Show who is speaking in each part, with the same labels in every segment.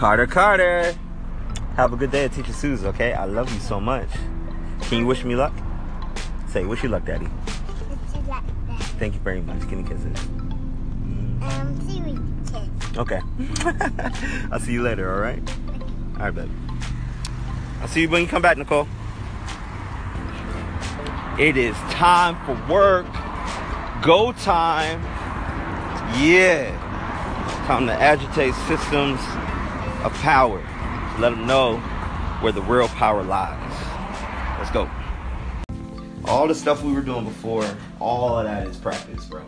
Speaker 1: Carter, Carter. Have a good day at Teacher Sue's, okay? I love you so much. Can you wish me luck? Say, wish you luck, Daddy.
Speaker 2: You like that?
Speaker 1: Thank you very much. Give me kisses.
Speaker 2: Um, seaweed kiss.
Speaker 1: Okay. I'll see you later, all right? All right, baby. I'll see you when you come back, Nicole. It is time for work. Go time. Yeah. Time to agitate systems of power. Let them know where the real power lies. Let's go. All the stuff we were doing before, all of that is practice, bro.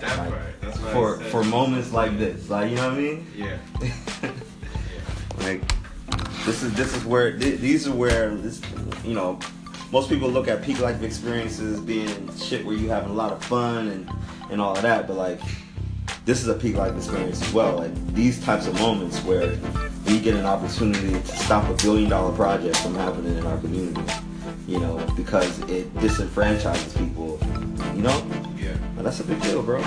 Speaker 3: That
Speaker 1: Like,
Speaker 3: part. That's what
Speaker 1: For
Speaker 3: I said.
Speaker 1: for moments like this, like you know what I mean?
Speaker 3: Yeah.
Speaker 1: like this is this is where th- these are where this you know most people look at peak life experiences being shit where you having a lot of fun and and all of that but like this is a peak life experience as well like these types of moments where we get an opportunity to stop a billion dollar project from happening in our community you know because it disenfranchises people you know
Speaker 3: Yeah.
Speaker 1: Now, that's a big deal bro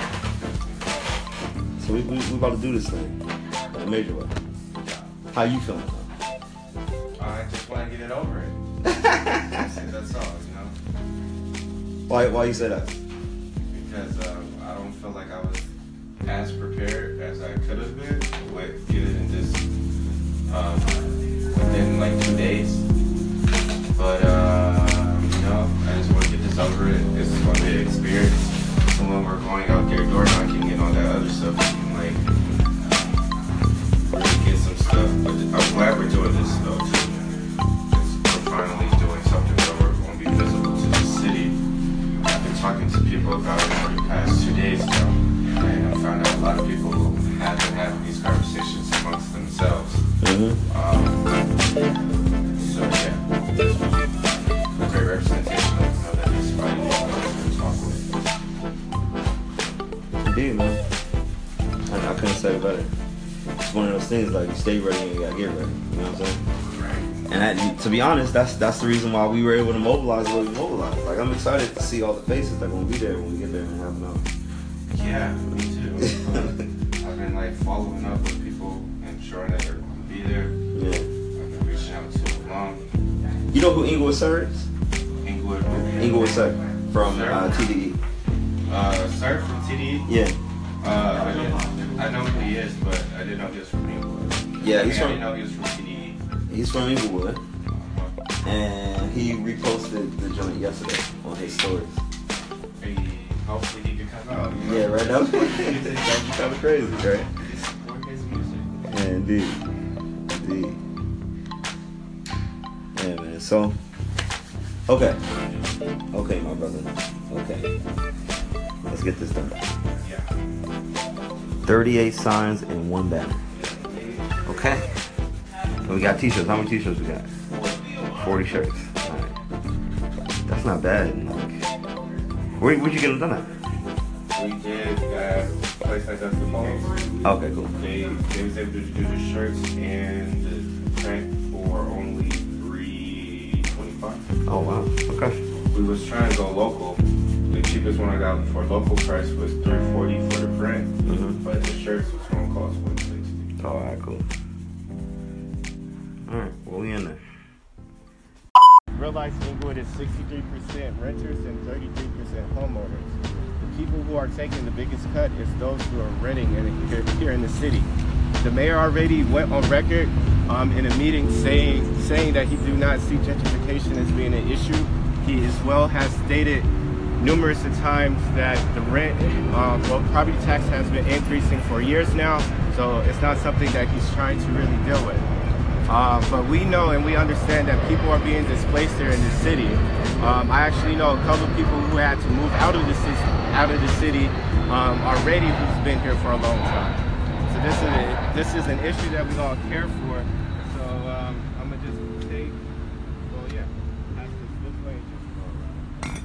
Speaker 1: so we, we, we about to do this thing in a major way how you feeling?
Speaker 3: I just want to get it over it. that's it, that's all, you know?
Speaker 1: Why, why you say that?
Speaker 3: Because um, as prepared as I could have been with getting in this um, within like two days. But, uh, you know, I just want to get this over it. This is going an experience. So when we're going out there door knocking and all that other stuff, we can like get some stuff. But I'm glad we're doing this though
Speaker 1: stay ready and you gotta get ready. You know what I'm saying? And that, to be honest, that's that's the reason why we were able to mobilize what we mobilized. Like I'm excited to see all the faces that are gonna be there when we get there in half an hour.
Speaker 3: Yeah, me too. I've been like following up with people and ensuring that they're to be there.
Speaker 1: Yeah.
Speaker 3: I've been reaching out to along
Speaker 1: You know who Inglewood Sir is?
Speaker 3: Inglewood.
Speaker 1: Inglewood Sir from
Speaker 3: Sir?
Speaker 1: uh, TDE.
Speaker 3: Uh, sir from TDE.
Speaker 1: Yeah.
Speaker 3: Uh, I, I know who he is, but I didn't know he was from Inglewood.
Speaker 1: Yeah, he's
Speaker 3: I
Speaker 1: from
Speaker 3: didn't know he was from TD.
Speaker 1: he's from Inglewood,
Speaker 3: Uh,
Speaker 1: and he reposted the joint yesterday on his stories.
Speaker 3: he, hopefully he can come out. You know?
Speaker 1: Yeah, right now. That'd be kind of crazy, right?
Speaker 3: Support his music.
Speaker 1: Yeah, indeed. Indeed. Yeah, man. So, okay. Okay, my brother. Okay. Let's get this done.
Speaker 3: Yeah.
Speaker 1: 38 signs and one banner. Okay. And we got t-shirts. How many t-shirts we got? 40 shirts. Alright. That's not bad. Like, where, where'd you get them done at?
Speaker 3: We did uh, place like that's the phones.
Speaker 1: Okay, cool.
Speaker 3: They they was able to do the shirts and the print for only three twenty five.
Speaker 1: Oh, wow. Okay.
Speaker 3: We was trying to go local. The cheapest one I got for local price was three forty for the print,
Speaker 1: Mhm.
Speaker 3: but the shirts was gonna cost one sixty.
Speaker 1: Alright, cool.
Speaker 4: Realize Inglewood is 63% renters and 33% homeowners. The people who are taking the biggest cut is those who are renting in, here, here in the city. The mayor already went on record um, in a meeting saying saying that he do not see gentrification as being an issue. He as well has stated numerous times that the rent, um, well, property tax has been increasing for years now, so it's not something that he's trying to really deal with. Uh, but we know and we understand that people are being displaced here in the city. Um, I actually know a couple of people who had to move out of the city, out of the city um, already who's been here for a long time. So this is a, this is an issue that we all care for. So um, I'm gonna just take, well, yeah, this this way just go around.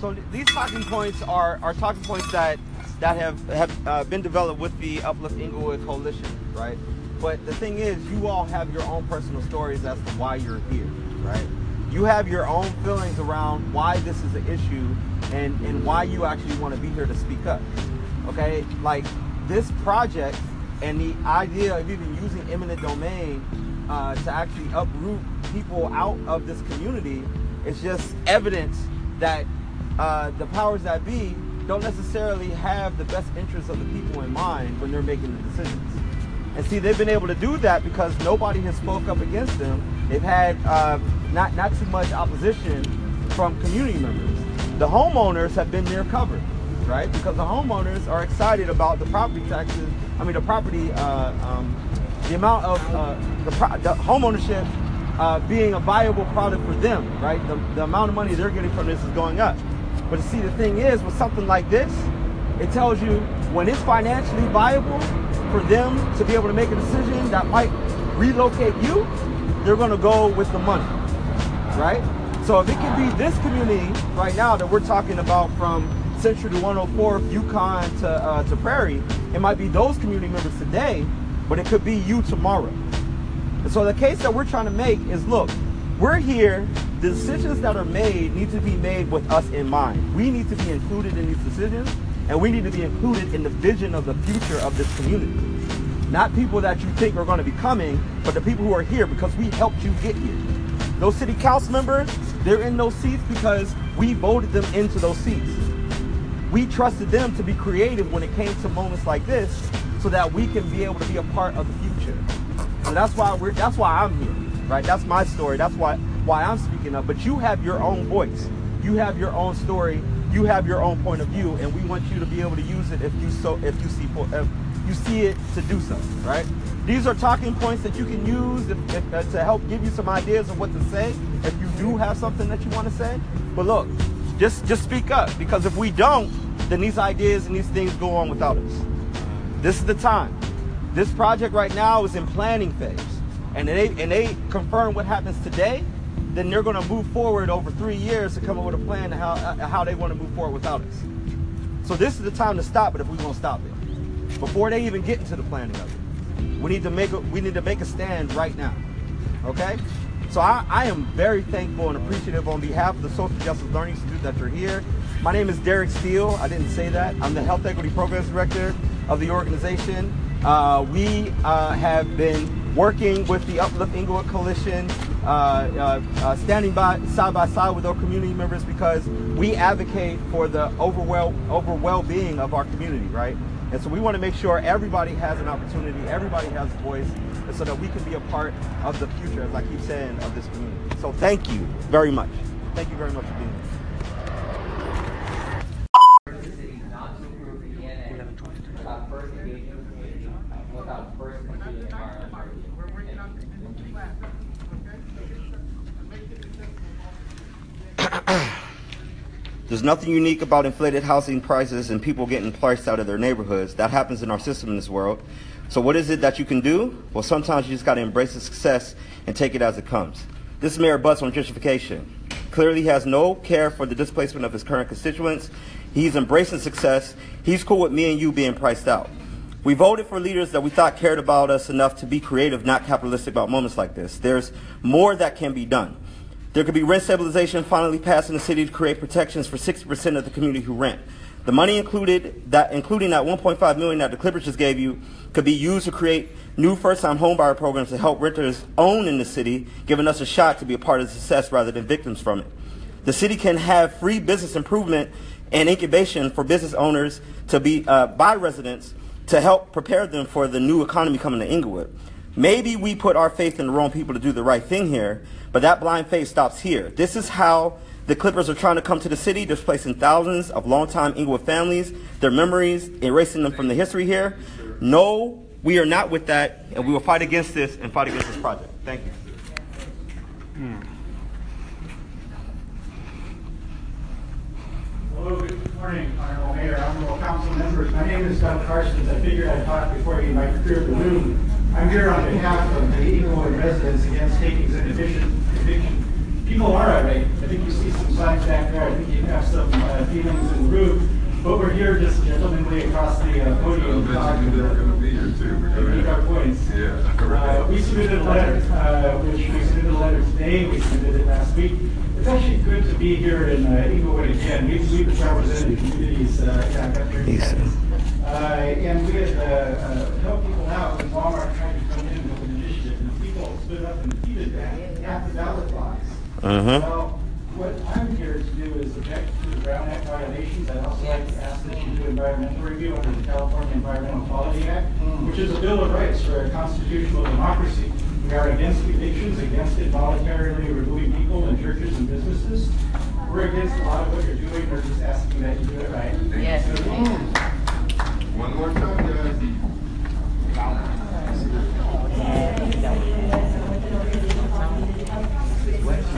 Speaker 1: So these talking points are, are talking points that that have have uh, been developed with the Uplift Inglewood Coalition, right? But the thing is, you all have your own personal stories as to why you're here, right? You have your own feelings around why this is an issue and and why you actually want to be here to speak up. Okay, like this project and the idea of even using eminent domain uh, to actually uproot people out of this community is just evidence that uh, the powers that be don't necessarily have the best interests of the people in mind when they're making the decisions. And see, they've been able to do that because nobody has spoke up against them. They've had uh, not not too much opposition from community members. The homeowners have been their cover, right? Because the homeowners are excited about the property taxes. I mean, the property, uh, um, the amount of uh, the, pro- the homeownership uh, being a viable product for them, right? The, the amount of money they're getting from this is going up. But see, the thing is, with something like this, it tells you when it's financially viable for them to be able to make a decision that might relocate you, they're going to go with the money, right? So if it can be this community right now that we're talking about from Century to 104th, Yukon to uh, to Prairie, it might be those community members today, but it could be you tomorrow. And so the case that we're trying to make is look, we're here. The decisions that are made need to be made with us in mind. We need to be included in these decisions, and we need to be included in the vision of the future of this community. Not people that you think are going to be coming, but the people who are here because we helped you get here. Those city council members, they're in those seats because we voted them into those seats. We trusted them to be creative when it came to moments like this so that we can be able to be a part of the future. So that's why we're that's why I'm here. Right? That's my story. That's why why I'm speaking up. But you have your own voice. You have your own story. You have your own point of view, and we want you to be able to use it if you so if you see if you see it to do so. Right? These are talking points that you can use if, if, uh, to help give you some ideas of what to say if you do have something that you want to say. But look, just just speak up because if we don't, then these ideas and these things go on without us. This is the time. This project right now is in planning phase, and they and they confirm what happens today. Then they're going to move forward over three years to come up with a plan how uh, how they want to move forward without us. So this is the time to stop it if we want to stop it before they even get into the planning of it. We need to make a, we need to make a stand right now. Okay? So I, I am very thankful and appreciative on behalf of the Social Justice Learning Institute that you're here. My name is Derek Steele. I didn't say that. I'm the Health Equity Programs Director of the organization. Uh, we uh, have been working with the Uplift Inglewood Coalition, uh, uh, uh, standing by side by side with our community members because we advocate for the overwhelm over well-being of our community, right? And so we want to make sure everybody has an opportunity, everybody has a voice, so that we can be a part of the future, as I keep saying, of this community. So thank you very much. Thank you very much for being here.
Speaker 5: the city not to approve the ENA without first engaging the community, without first completing environmental review.
Speaker 1: There's nothing unique about inflated housing prices and people getting priced out of their neighborhoods. That happens in our system in this world. So what is it that you can do? Well, sometimes you just got to embrace the success and take it as it comes. This is Mayor Butts on gentrification. Clearly has no care for the displacement of his current constituents. He's embracing success. He's cool with me and you being priced out. We voted for leaders that we thought cared about us enough to be creative, not capitalistic about moments like this. There's more that can be done. There could be rent stabilization finally passed in the city to create protections for 60% of the community who rent. The money included that, including that 1.5 million that the Clippers just gave you, could be used to create new first-time homebuyer programs to help renters own in the city, giving us a shot to be a part of the success rather than victims from it. The city can have free business improvement and incubation for business owners to be uh, by residents to help prepare them for the new economy coming to Inglewood. Maybe we put our faith in the wrong people to do the right thing here, but that blind faith stops here. This is how the Clippers are trying to come to the city, displacing thousands of longtime Inglewood families, their memories, erasing them from the history here. No, we are not with that, and we will fight against this and fight against this project. Thank you.
Speaker 6: Hello, good morning, Honorable Mayor, Honorable Council members. My name is Doug Carstens. I figured I'd talk before you clear the room. I'm here on behalf of the Inglewood residents against takings and eviction. eviction. People are irate. I think you see some signs back there. I think you have some uh, feelings in the room. But we're here just gentlemanly across the uh, podium. to talk and, uh,
Speaker 7: gonna be here too.
Speaker 6: and make our points.
Speaker 7: Yeah.
Speaker 6: Uh, we submitted a letter, uh, which we submitted a letter today, we submitted it last week. It's actually good to be here in uh, Inglewood again. We've, we've represented communities uh, in our country. Uh, and we had uh, uh, helped people
Speaker 1: Uh-huh.
Speaker 6: Well, what I'm here to do is object to the Brown Act violations. I'd also like to ask that you do environmental review under the California Environmental Quality Act, which is a Bill of Rights for a constitutional democracy. We are against evictions, against involuntarily removing people in churches and businesses. We're against a lot of what you're doing. We're just asking that you do it right.
Speaker 7: Yes.
Speaker 3: One more time, guys.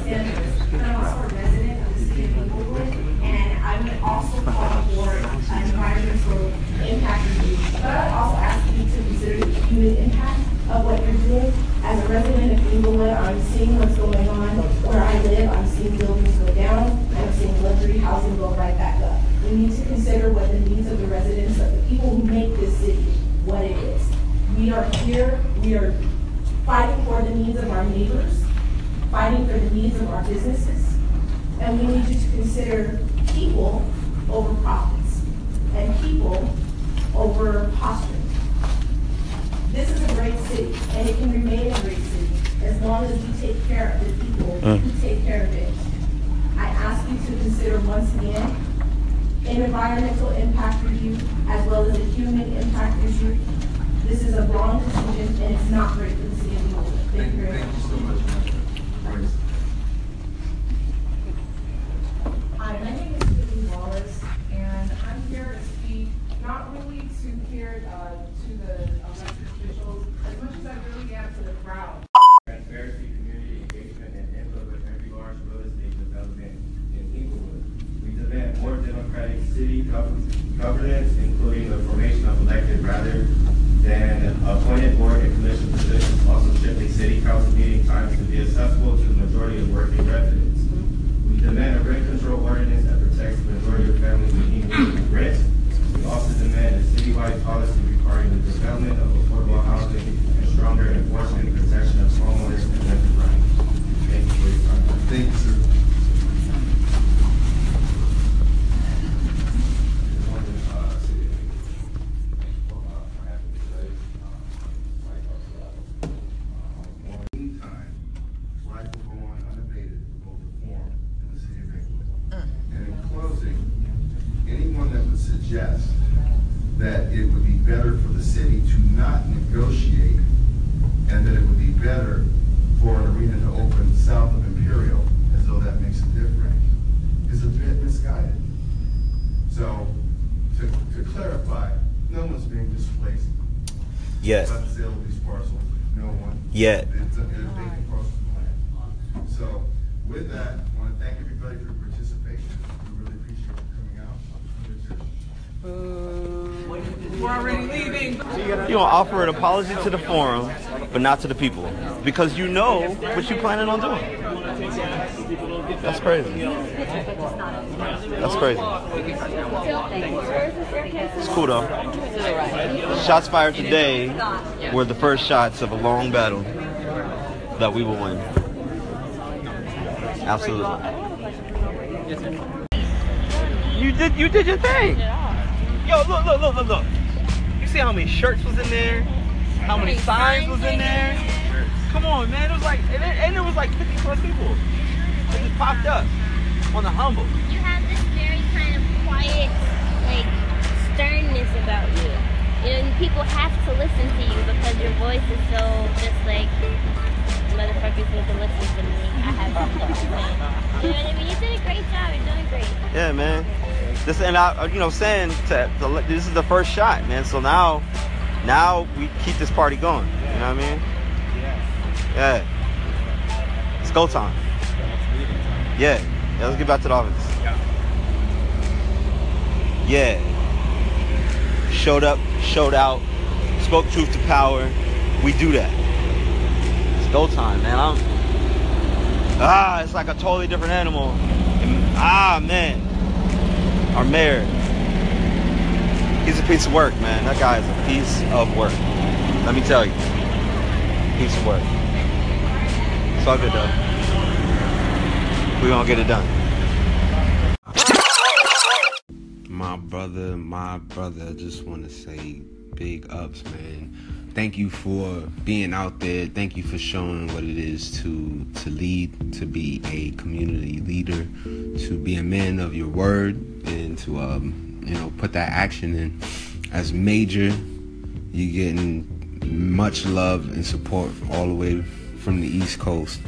Speaker 8: And I'm also a resident of the city of Inglewood, and I would also call for environmental impact review. But I also ask you to consider the human impact of what you're doing. As a resident of Inglewood, I'm seeing what's going on where I live. I'm seeing buildings go down, I'm seeing luxury housing go right back up. We need to consider what the needs of the residents, of the people who make this city, what it is. We are here, we are fighting for the needs of our neighbors, fighting for the needs of our businesses, and we need you to consider people over profits and people over posturing. This is a great city, and it can remain a great city as long as we take care of the people who mm. take care of it. I ask you to consider once again an environmental impact review as well as a human impact review. This is a wrong decision, and it's not great for the city of Inglewood. Thank you very much.
Speaker 3: so much, Bryce.
Speaker 8: Hi, my name is Julie Wallace, and I'm here to speak not really to here, uh, to the elected officials, as much as I really am to the crowd.
Speaker 4: Transparency, community engagement, and input with every large real estate development in Inglewood. We demand more democratic city gov- governance, including the formation of elected rather than appointed board and commission positions. Also strictly city council meeting times to be accessible to the majority of working residents. We demand a rent control ordinance that protects the majority of families in Inglewood who rent. We also demand a policy requiring the development of affordable housing and stronger enforcement and protection of homeowners and rental rights. Thank you for your time.
Speaker 3: Thank you, sir. Meantime, life will go on unabated with both reform in the city of Inglewood. And in closing, anyone that would suggest that it would be better for the city to not negotiate and that it would be better for an arena to open south of Imperial, as though that makes a difference, is a bit misguided. So, to, to clarify, no one's being displaced
Speaker 1: Yet.
Speaker 3: by the sale these parcels, no one.
Speaker 1: Yet.
Speaker 3: It's a, it's a vacant parcel of. So, with that, I want to thank everybody for your participation, we really appreciate you coming out.
Speaker 7: We're already leaving.
Speaker 1: You gonna offer an apology to the forum, but not to the people, because you know what you're planning on doing. That's crazy. That's crazy. It's cool though. Shots fired today were the first shots of a long battle that we will win. Absolutely. You did you did your thing. Yo, look, look, look, look, look. You see how many shirts was in there? How many signs was in there? Come on, man. It was like, and it, and it was like 50 plus people. It just popped up on the humble.
Speaker 2: You have this very kind of quiet, like, sternness about you. And people have to listen to you because your voice is so just like, motherfuckers need to listen to me. I have something to say. You know what I mean? You did a great job. You're doing great.
Speaker 1: Yeah, man. This and I, uh, you know, saying to, to this is the first shot, man. So now, now we keep this party going. You know what I mean? Yeah. It's go time. Yeah. yeah. Let's get back to the office. Yeah. Yeah. Showed up, showed out, spoke truth to power. We do that. It's go time, man. I'm ah, it's like a totally different animal. And, ah, man. Our mayor. He's a piece of work, man. That guy is a piece of work. Let me tell you. Piece of work. It's all good though. We're gonna get it done.
Speaker 9: My brother, my brother, I just want to say big ups, man.
Speaker 7: thank you for being out there. Thank you for showing what it is to to lead, to be a community leader, to be a man of your word, and to um, you know put that action in. As major, you're getting much love and support all the way from the East Coast.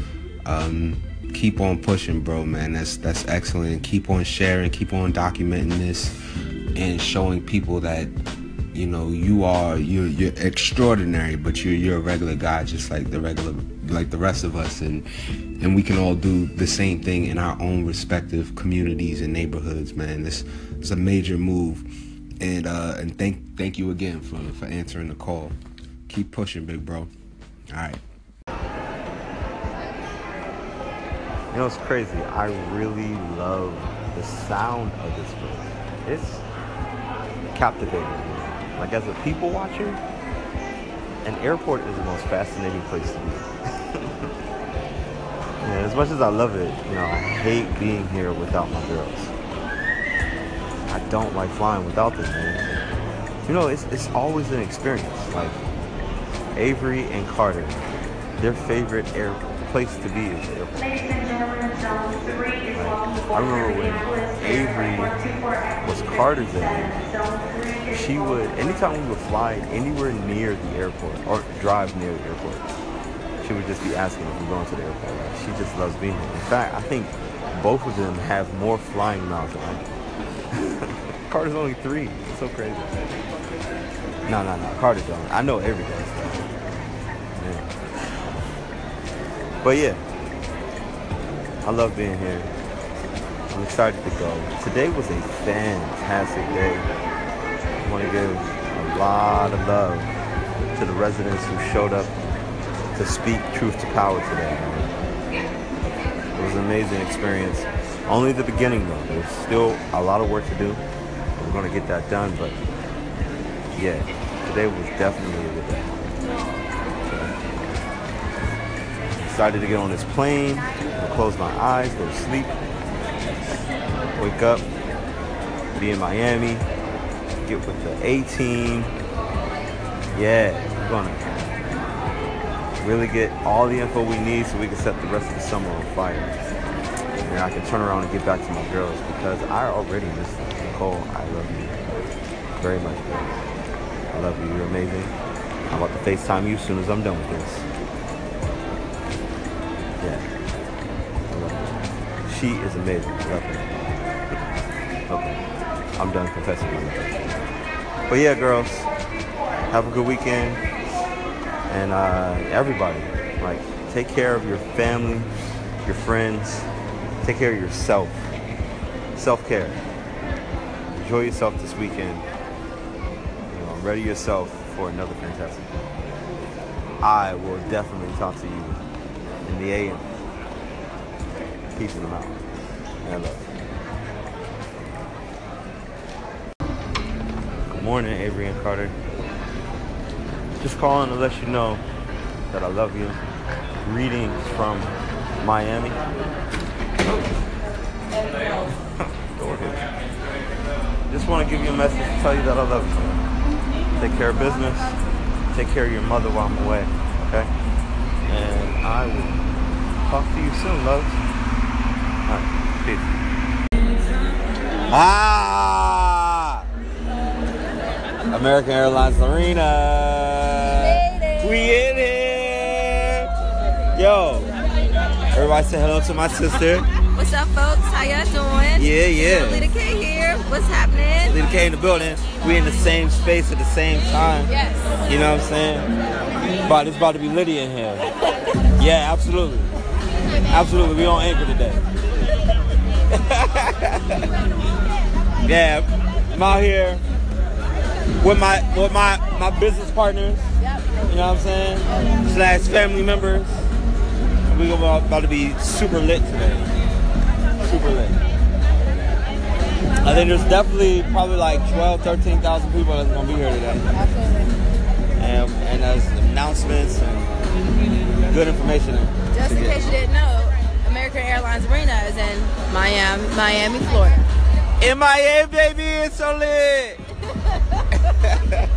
Speaker 7: Um, keep on pushing, bro, man. That's that's excellent. Keep on sharing, keep on documenting this, and showing people that you know you are you're you're extraordinary, but you're you're a regular guy, just like the regular like the rest of us, and and we can all do the same thing in our own respective communities and neighborhoods, man. This is a major move, and uh, and thank thank you again for for answering the call. Keep pushing, big bro. All right.
Speaker 1: Know, it's crazy. I really love the sound of this place. It's captivating. Like as a people watcher, an airport is the most fascinating place to be. yeah, as much as I love it, you know, I hate being here without my girls. I don't like flying without them, man. You know, it's it's always an experience. Like Avery and Carter, their favorite air place to be is the airport. I remember when Avery was Carter's age, she would, anytime we would fly anywhere near the airport or drive near the airport, she would just be asking if we're going to the airport. Like, she just loves being here. In fact, I think both of them have more flying miles than I do. Carter's only three. It's so crazy. No, no, no. Carter don't. I know Avery does. But yeah, I love being here. I'm excited to go. Today was a fantastic day. I want to give a lot of love to the residents who showed up to speak truth to power today. It was an amazing experience. Only the beginning though. There's still a lot of work to do. We're gonna get that done, but yeah, today was definitely a good day. Excited to get on this plane, I'll close my eyes, go to sleep, wake up, be in Miami, get with the A team. Yeah, we're gonna really get all the info we need so we can set the rest of the summer on fire. And I can turn around and get back to my girls because I already miss. Nicole, I love you very much, girl. I love you. You're amazing. I'm about to FaceTime you as soon as I'm done with this. She is amazing. Love her. Okay. I'm done confessing my love. But yeah, girls, have a good weekend. And uh, everybody, like, take care of your family, your friends, take care of yourself. Self care. Enjoy yourself this weekend. You know, ready yourself for another fantastic day. I will definitely talk to you in the AM. Peace in the mountain. And I. Good morning, Avery and Carter. Just calling to let you know that I love you. Greetings from Miami. Just want to give you a message to tell you that I love you. Take care of business. Take care of your mother while I'm away. Okay? And I will talk to you soon, love. Ah! American Airlines Arena. We in here. Yo. Everybody say hello to my sister.
Speaker 9: What's up, folks? How y'all doing?
Speaker 1: Yeah, yeah.
Speaker 9: Lita K here. What's happening?
Speaker 1: Lita K in the building. We in the same space at the same time.
Speaker 9: Yes.
Speaker 1: You know what I'm saying? But it's about to be Liddy in here. Yeah, absolutely. Absolutely. We on anchor today. yeah, I'm out here with my with my my business partners. You know what I'm saying? Slash family members. We are about to be super lit today. Super lit. I think there's definitely probably like 12, 13,000 people that's gonna be here today. And and there's announcements and good information.
Speaker 9: Just in case you didn't know, American Airlines Arena is in Miami, Miami, Florida.
Speaker 1: In Miami, baby, it's so lit.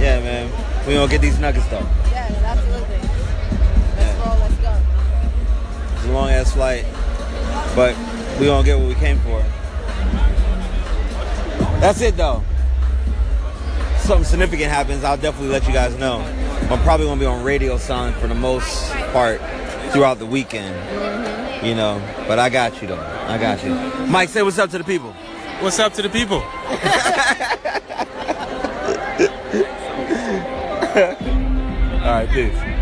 Speaker 1: Yeah, man. We gonna get these nuggets though.
Speaker 9: Yes, absolutely. Let's roll. Let's go.
Speaker 1: It's a long ass flight, but we gonna get what we came for. That's it though. Something significant happens, I'll definitely let you guys know. I'm probably gonna be on radio silent for the most part throughout the weekend. Mm-hmm. You know, but I got you though. I got you. Mike, say what's up to the people.
Speaker 10: What's up to the people?
Speaker 1: All right, peace.